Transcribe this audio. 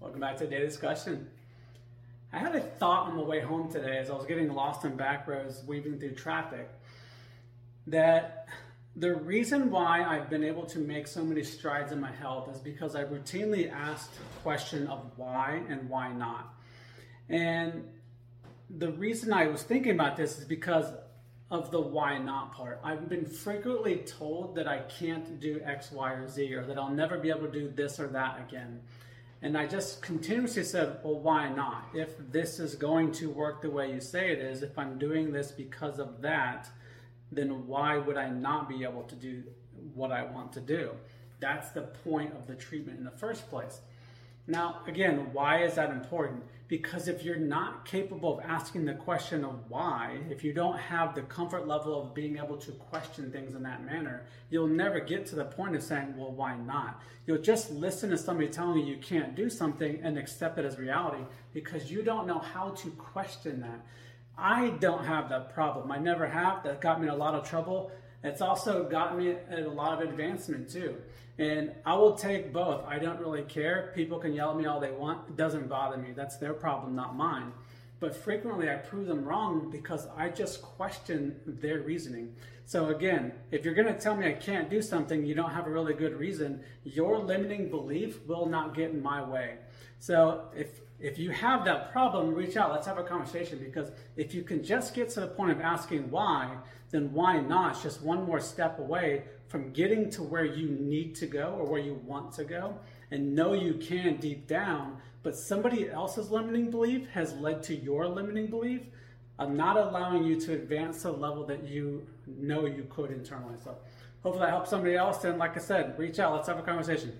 Welcome back to Day Discussion. I had a thought on the way home today as I was getting lost in back roads weaving through traffic that the reason why I've been able to make so many strides in my health is because I routinely asked the question of why and why not. And the reason I was thinking about this is because of the why not part. I've been frequently told that I can't do X, Y, or Z, or that I'll never be able to do this or that again. And I just continuously said, well, why not? If this is going to work the way you say it is, if I'm doing this because of that, then why would I not be able to do what I want to do? That's the point of the treatment in the first place. Now, again, why is that important? Because if you're not capable of asking the question of why, if you don't have the comfort level of being able to question things in that manner, you'll never get to the point of saying, well, why not? You'll just listen to somebody telling you you can't do something and accept it as reality because you don't know how to question that. I don't have that problem. I never have. That got me in a lot of trouble. It's also gotten me a lot of advancement too. And I will take both. I don't really care. People can yell at me all they want. It doesn't bother me. That's their problem, not mine. But frequently I prove them wrong because I just question their reasoning. So again, if you're going to tell me I can't do something, you don't have a really good reason, your limiting belief will not get in my way. So if if you have that problem, reach out. Let's have a conversation because if you can just get to the point of asking why, then why not? It's just one more step away from getting to where you need to go or where you want to go and know you can deep down, but somebody else's limiting belief has led to your limiting belief of not allowing you to advance to the level that you know you could internally. So hopefully that helps somebody else. And like I said, reach out. Let's have a conversation.